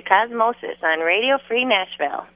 To Cosmosis on Radio Free Nashville.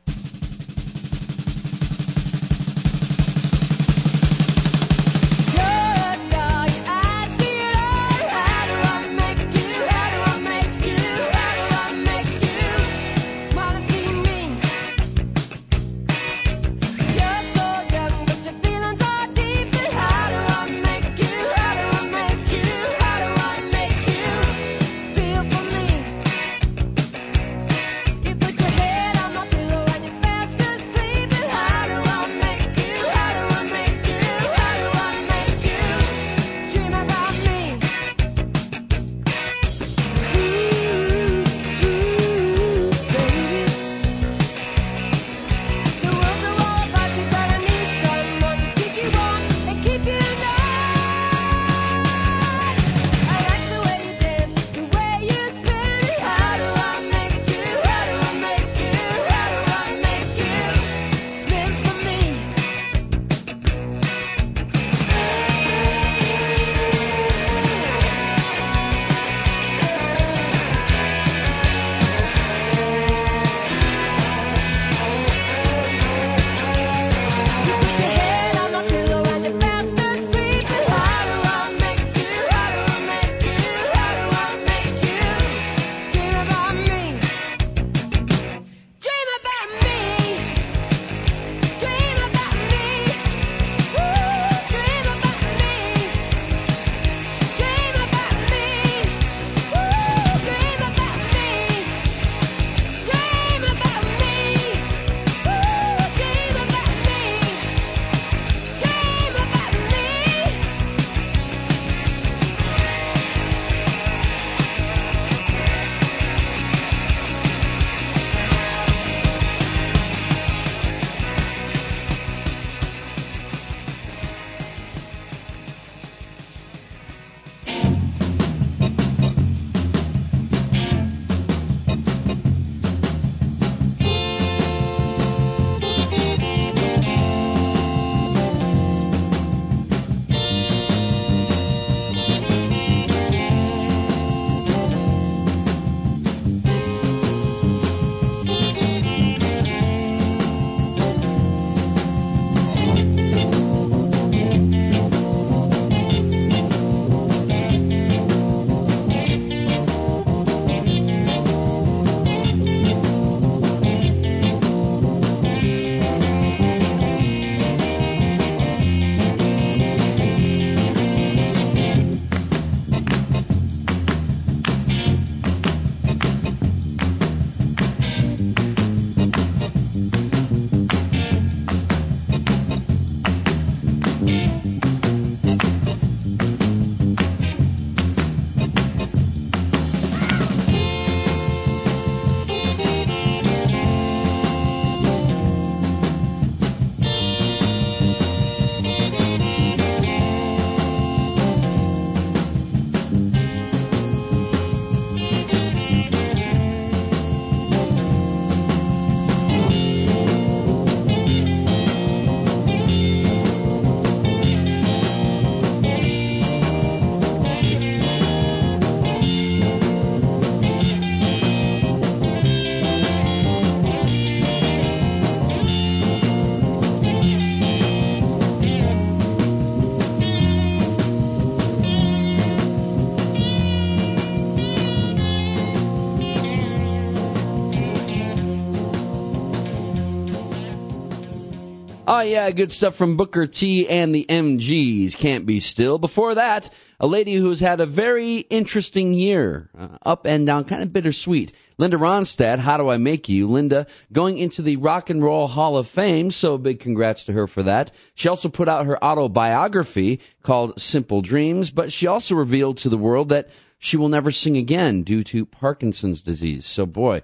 Yeah, good stuff from Booker T and the MGs. Can't be still. Before that, a lady who's had a very interesting year, uh, up and down, kind of bittersweet. Linda Ronstadt, How Do I Make You? Linda going into the Rock and Roll Hall of Fame, so big congrats to her for that. She also put out her autobiography called Simple Dreams, but she also revealed to the world that she will never sing again due to Parkinson's disease. So boy,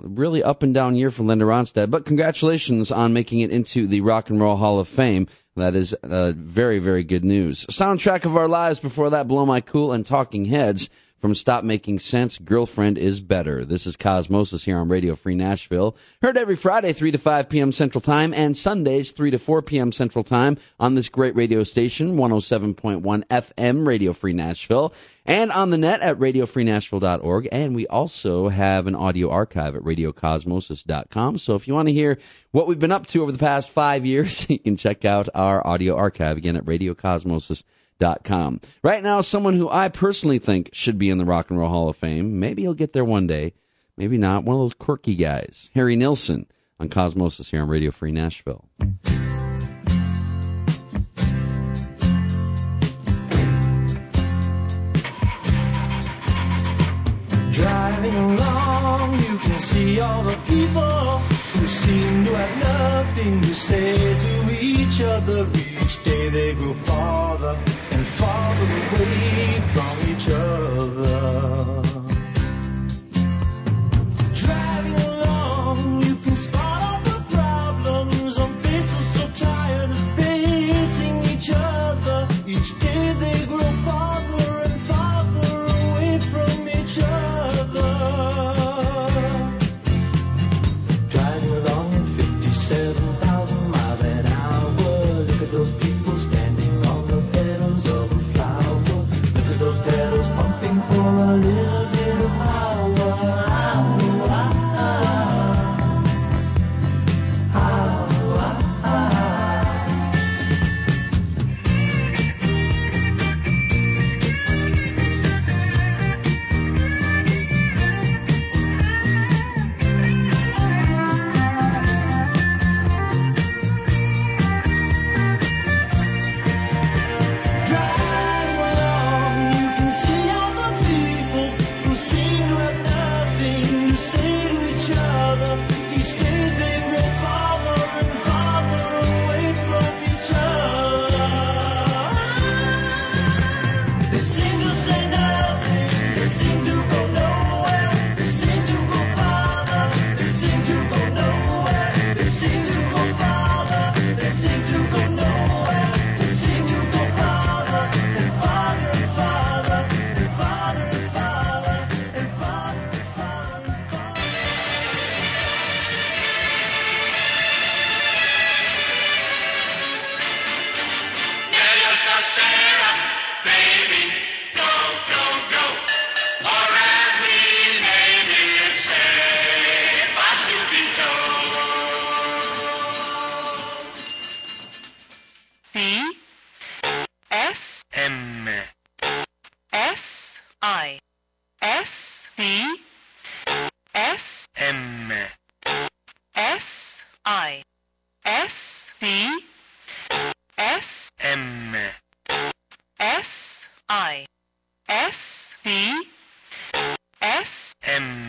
Really up and down year for Linda Ronstadt, but congratulations on making it into the Rock and Roll Hall of Fame. That is uh, very, very good news. Soundtrack of our lives before that, Blow My Cool and Talking Heads From Stop Making Sense, Girlfriend is Better. This is Cosmosis here on Radio Free Nashville. Heard every Friday, 3 to 5 p.m. Central Time, and Sundays, 3 to 4 p.m. Central Time on this great radio station, 107.1 FM, Radio Free Nashville, and on the net at radiofreenashville.org. And we also have an audio archive at radiocosmosis.com. So if you want to hear what we've been up to over the past five years, you can check out our audio archive again at radiocosmosis.com com. Right now, someone who I personally think should be in the Rock and Roll Hall of Fame. Maybe he'll get there one day. Maybe not. One of those quirky guys. Harry Nilsson on Cosmosis here on Radio Free Nashville. Driving along, you can see all the people who seem to have nothing to say to each other. Each day they grow farther farther away from each other.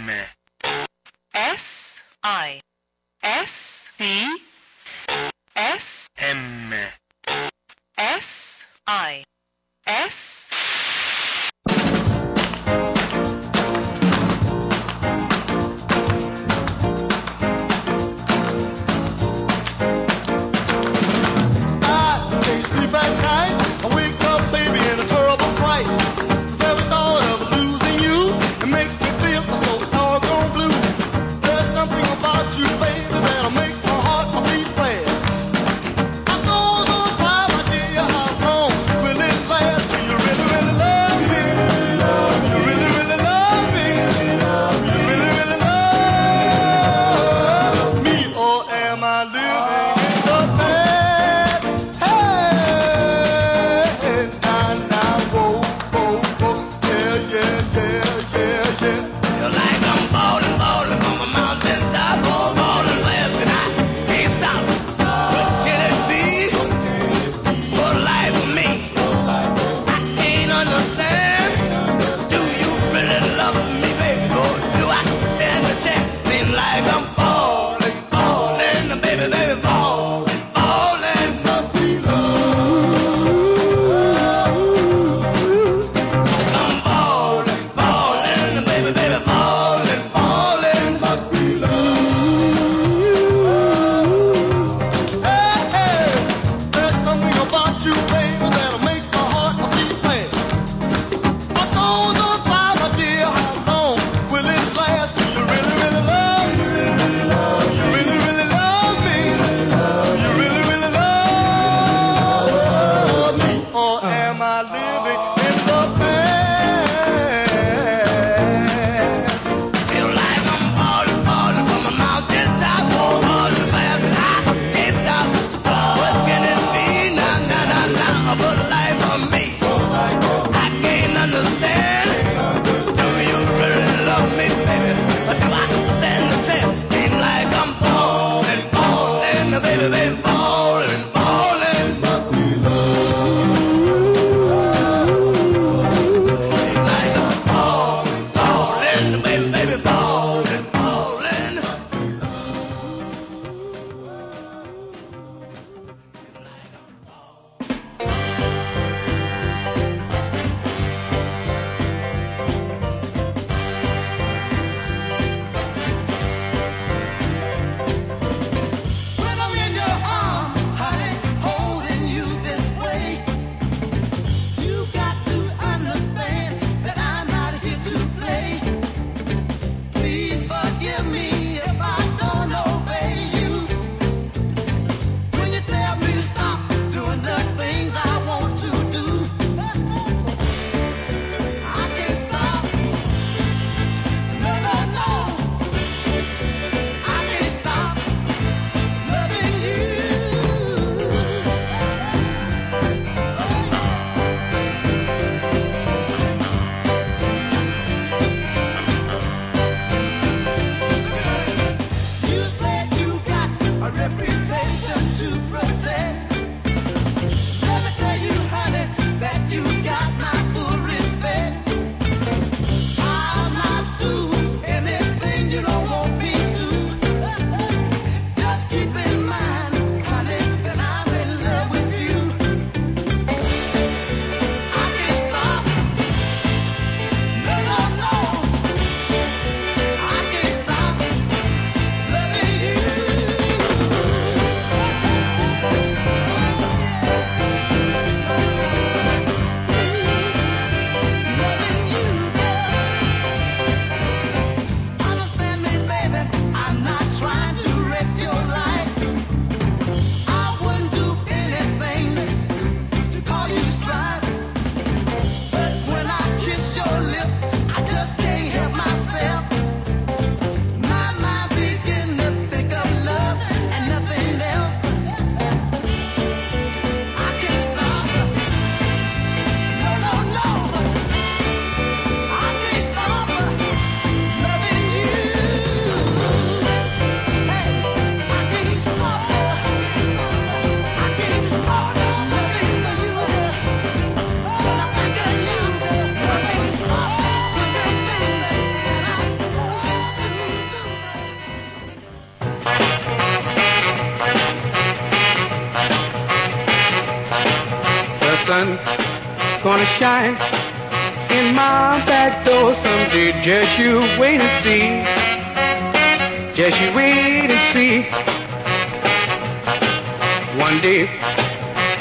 M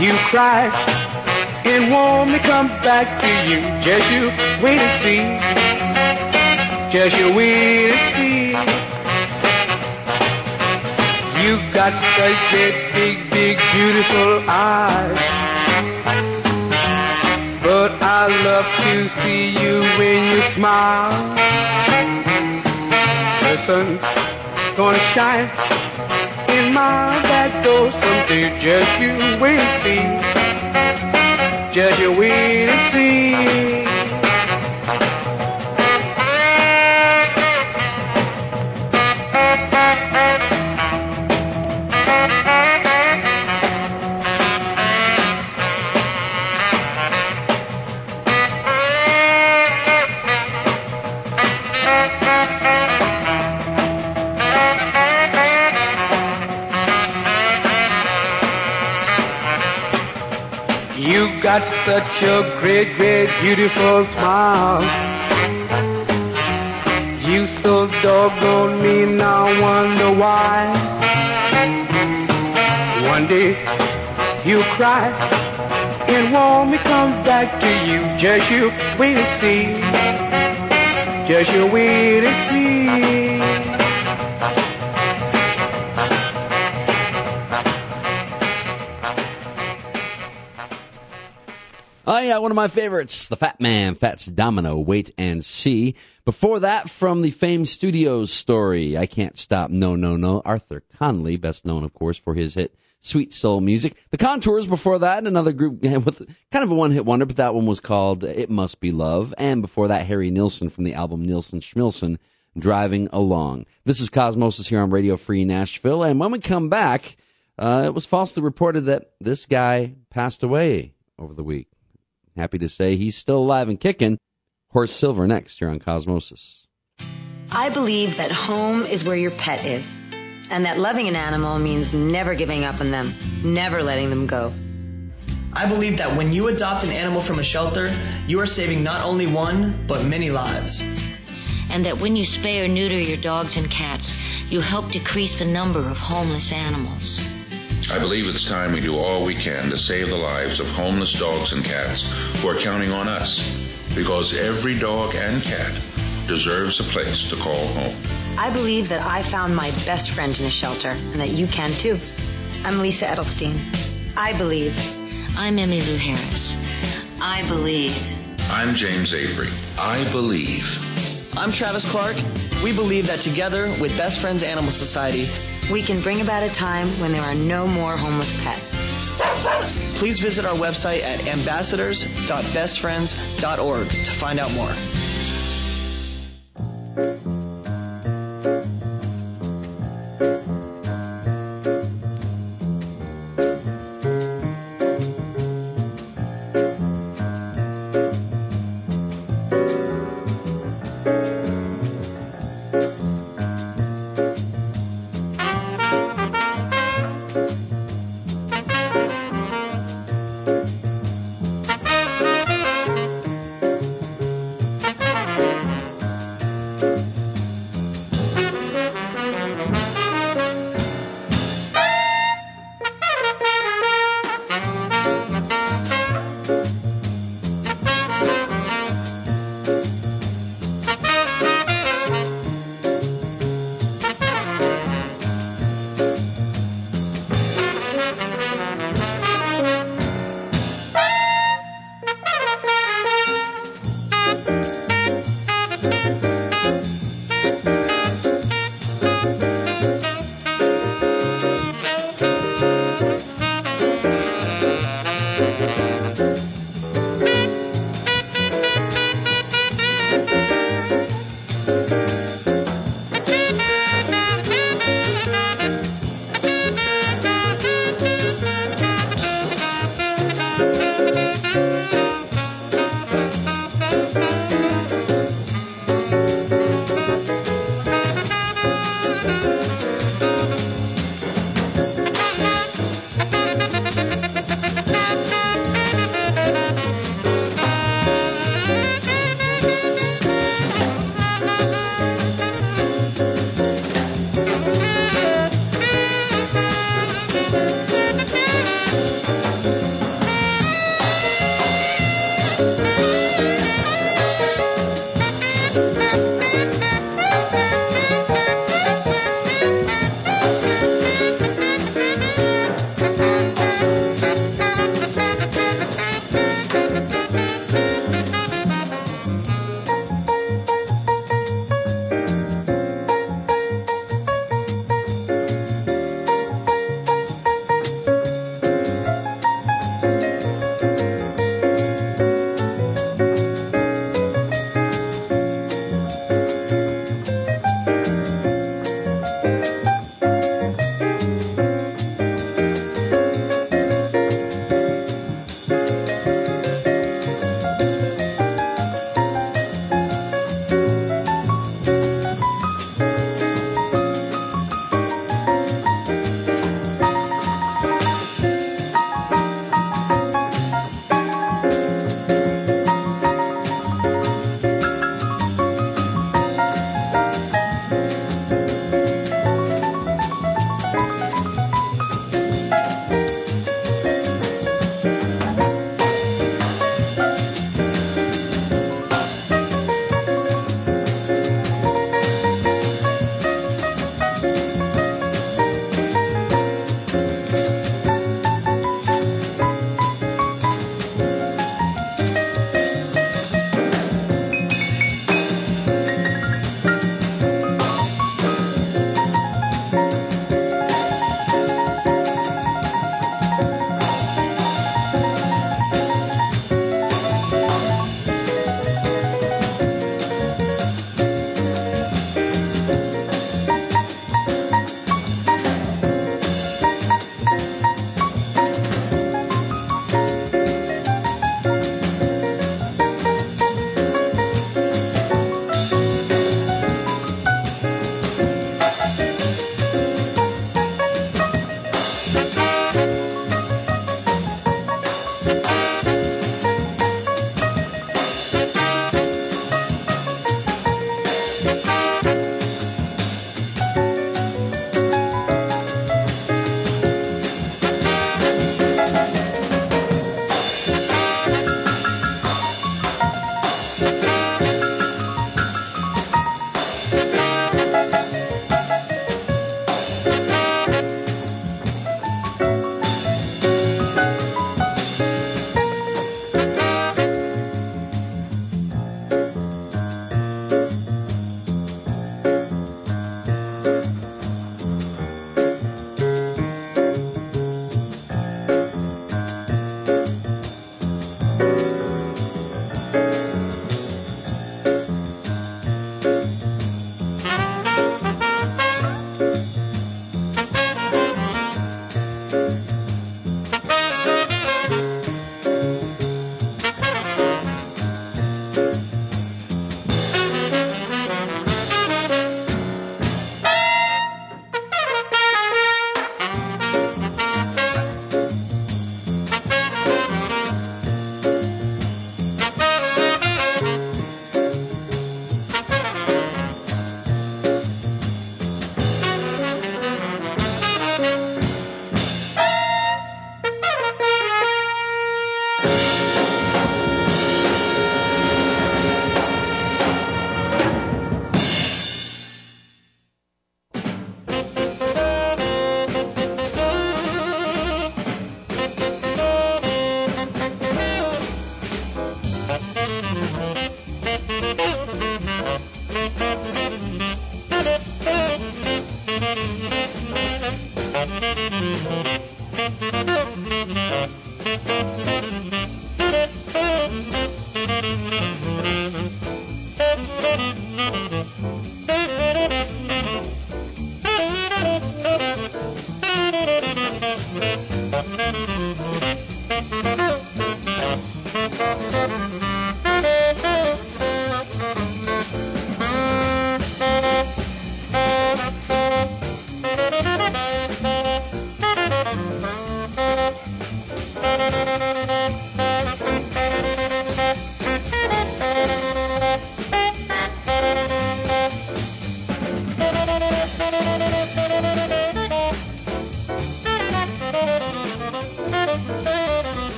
You cry and want me come back to you. Just you wait and see. Just you wait and see. You got such big, big, big, beautiful eyes. But I love to see you when you smile. The sun gonna shine in my someday. Just you wait and see. Just you wait and see. Such a great, great, beautiful smile. You so doggone mean, I wonder why. One day you cry and want me come back to you. Just you wait and see. Just you wait and see. Oh yeah, one of my favorites, the Fat Man, Fats Domino, Wait and See. Before that, from the Fame Studios story, I Can't Stop, No, No, No, Arthur Conley, best known, of course, for his hit Sweet Soul Music. The Contours before that, another group with kind of a one-hit wonder, but that one was called It Must Be Love. And before that, Harry Nilsson from the album Nilsson Schmilsson, Driving Along. This is Cosmosis here on Radio Free Nashville, and when we come back, uh, it was falsely reported that this guy passed away over the week. Happy to say he's still alive and kicking. Horace Silver next here on Cosmosis. I believe that home is where your pet is, and that loving an animal means never giving up on them, never letting them go. I believe that when you adopt an animal from a shelter, you are saving not only one, but many lives. and that when you spay or neuter your dogs and cats, you help decrease the number of homeless animals. I believe it's time we do all we can to save the lives of homeless dogs and cats who are counting on us. Because every dog and cat deserves a place to call home. I believe that I found my best friend in a shelter, and that you can too. I'm Lisa Edelstein. I believe. I'm Emmylou Harris. I believe. I'm James Avery. I believe. I'm Travis Clark. We believe that together with Best Friends Animal Society, We can bring about a time when there are no more homeless pets. please visit our website at ambassadors.bestfriends.org to find out more.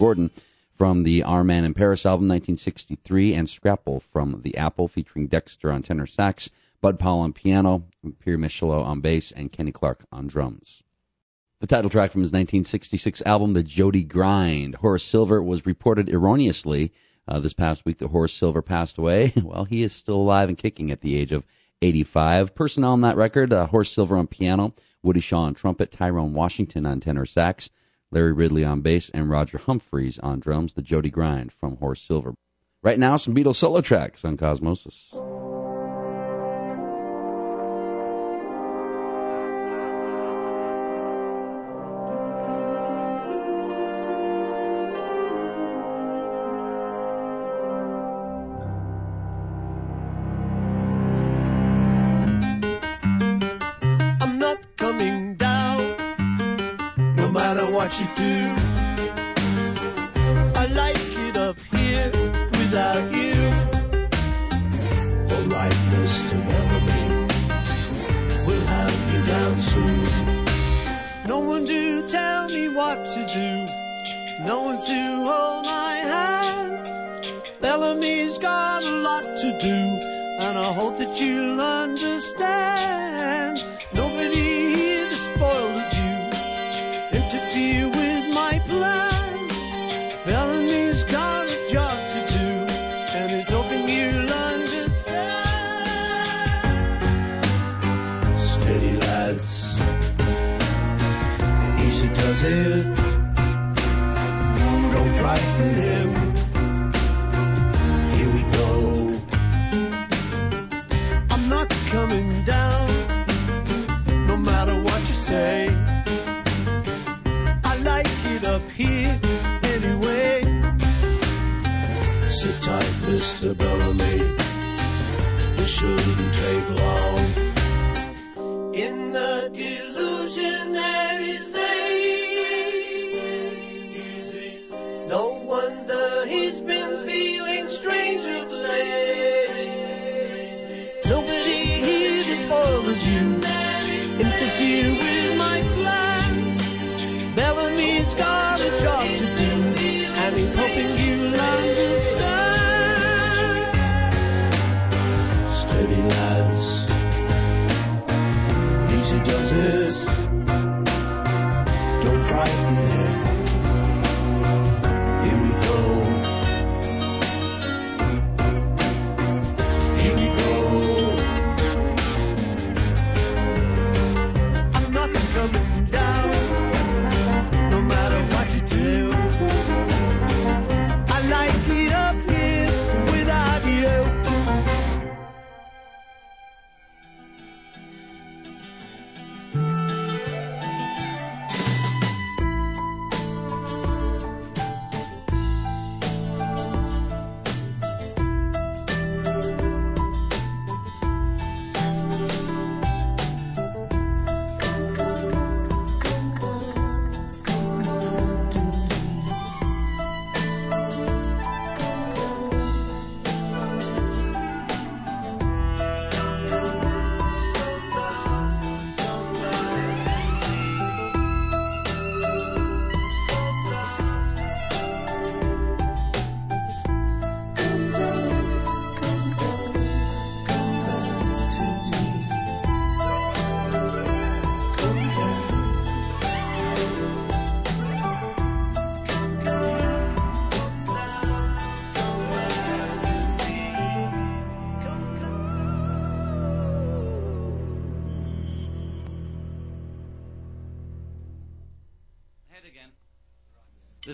Gordon from the Our Man in Paris album 1963 and Scrapple from The Apple featuring Dexter on tenor sax, Bud Powell on piano, Pierre Michelot on bass, and Kenny Clarke on drums. The title track from his 1966 album, The Jody Grind. Horace Silver was reported erroneously uh, this past week that Horace Silver passed away. well, he is still alive and kicking at the age of 85. Personnel on that record, uh, Horace Silver on piano, Woody Shaw on trumpet, Tyrone Washington on tenor sax, Larry Ridley on bass, and Roger Humphries on drums, The Jody Grind from Horace Silver. Right now, some Beatles solo tracks on Cosmosis. What you do. I like it up here without you. Alright, Mr. Bellamy, we'll have you down soon. No one to tell me what to do, no one to hold my hand. Bellamy's got a lot to do, and I hope that you'll understand. It Don't frighten him.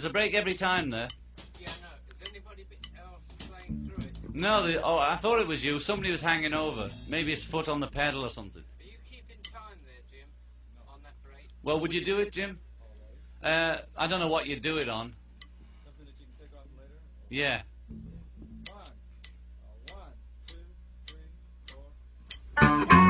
A break every time there. Yeah, no. Is anybody else playing through it? No, the, oh, I thought it was you. Somebody was hanging over. Maybe his foot on the pedal or something. Are you keeping time there, Jim? On that break? Well, would you do it, Jim? Uh, I don't know what you'd do it on. Something that you can take off later? Yeah. One, two, three, four.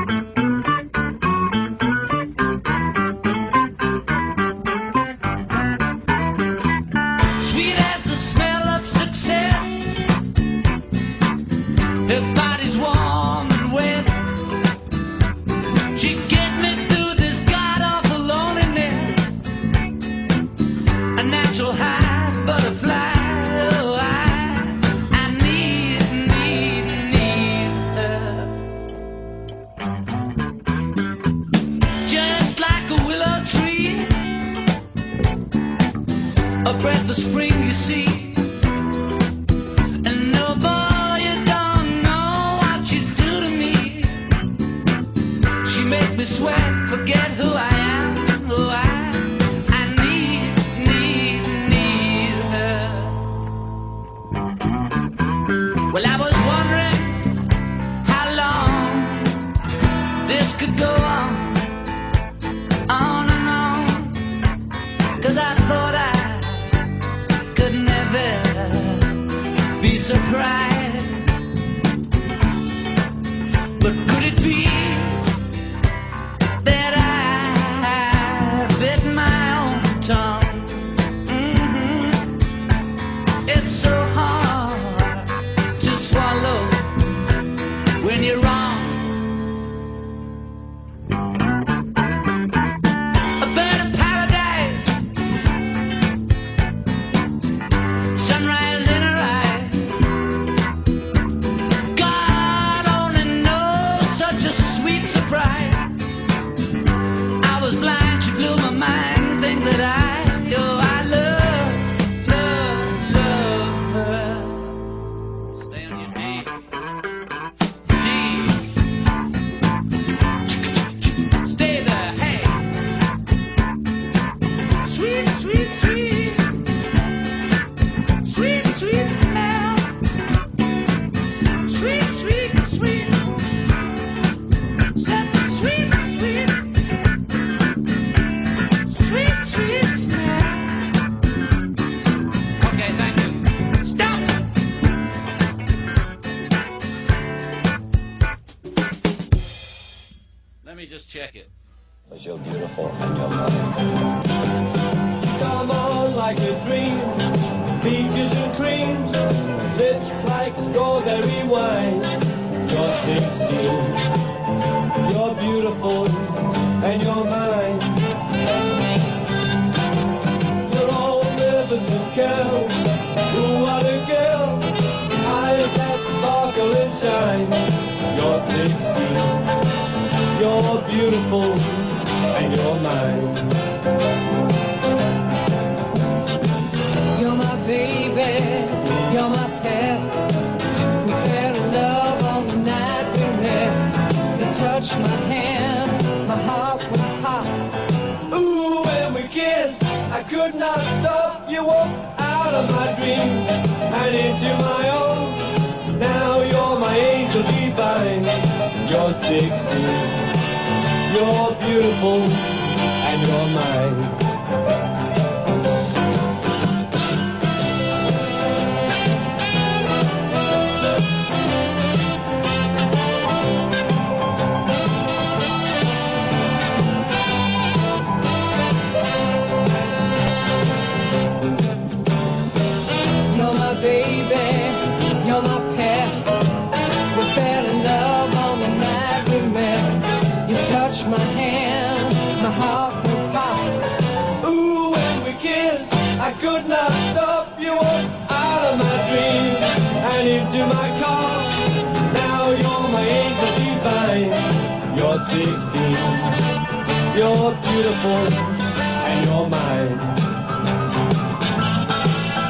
and you're mine.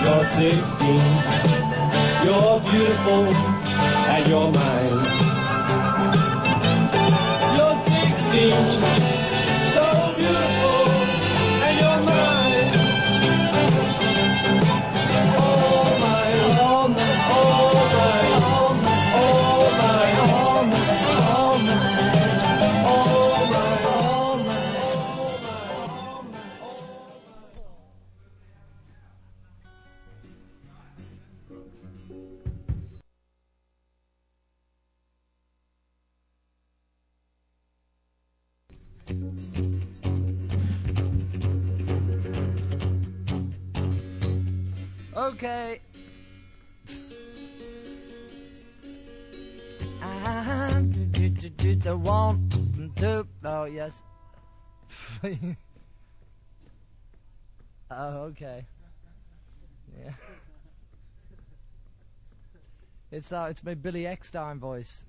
You're 16, you're beautiful and you're mine. okay. Yeah. It's uh, it's my Billy Eckstine voice.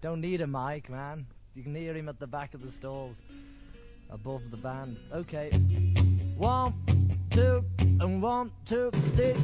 Don't need a mic, man. You can hear him at the back of the stalls, above the band. Okay. One, two, and one, two, three.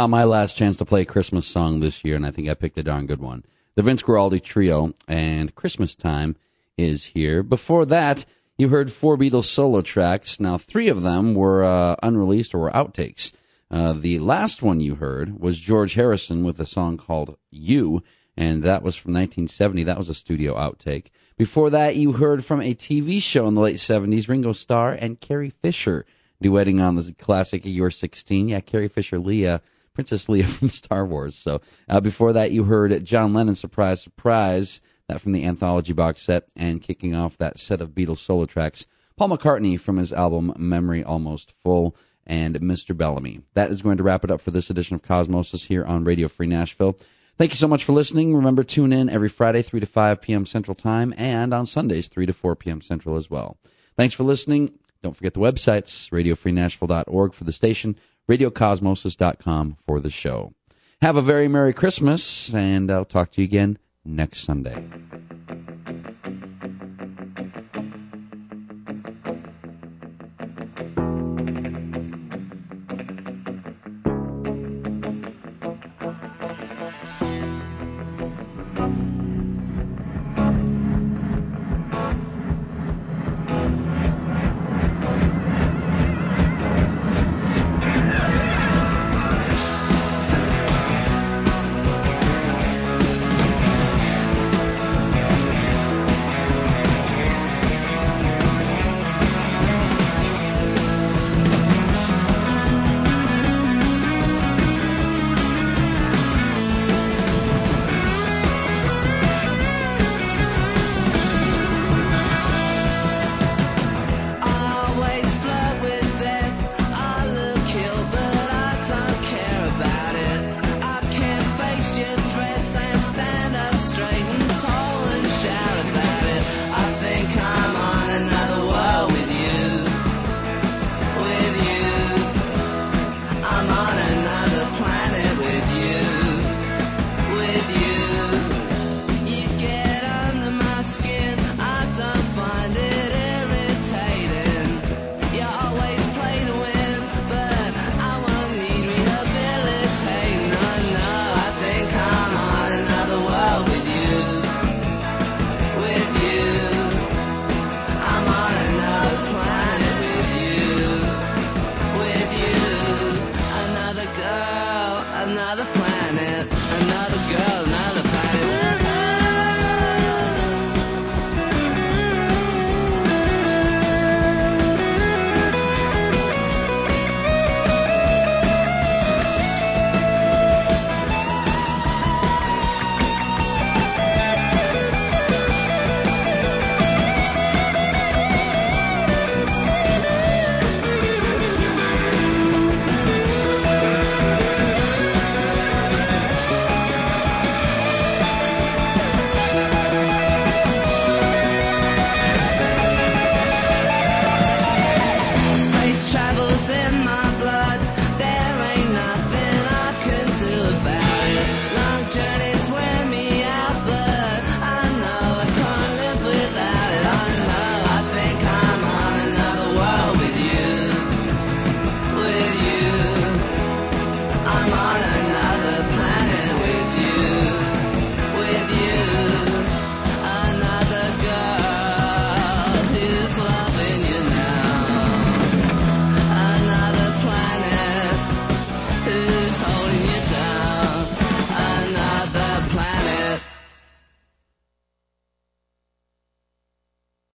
Ah, my last chance to play a Christmas song this year, and I think I picked a darn good one. The Vince Guaraldi Trio and Christmas Time is here. Before that, you heard four Beatles solo tracks. Now, three of them were uh, unreleased or were outtakes. Uh, the last one you heard was George Harrison with a song called You, and that was from 1970. That was a studio outtake. Before that, you heard from a TV show in the late 70s, Ringo Starr and Carrie Fisher duetting on the classic You're 16. Yeah, Carrie Fisher, Leia, Princess Leia from Star Wars. So uh, before that, you heard John Lennon, Surprise, Surprise, that from the anthology box set, and kicking off that set of Beatles solo tracks, Paul McCartney from his album Memory Almost Full and Mr. Bellamy. That is going to wrap it up for this edition of Cosmosis here on Radio Free Nashville. Thank you so much for listening. Remember, tune in every Friday, 3 to 5 p.m. Central Time, and on Sundays, 3 to 4 p.m. Central as well. Thanks for listening. Don't forget the websites, radiofreenashville.org for the station, radiocosmosis.com for the show. Have a very Merry Christmas, and I'll talk to you again next Sunday.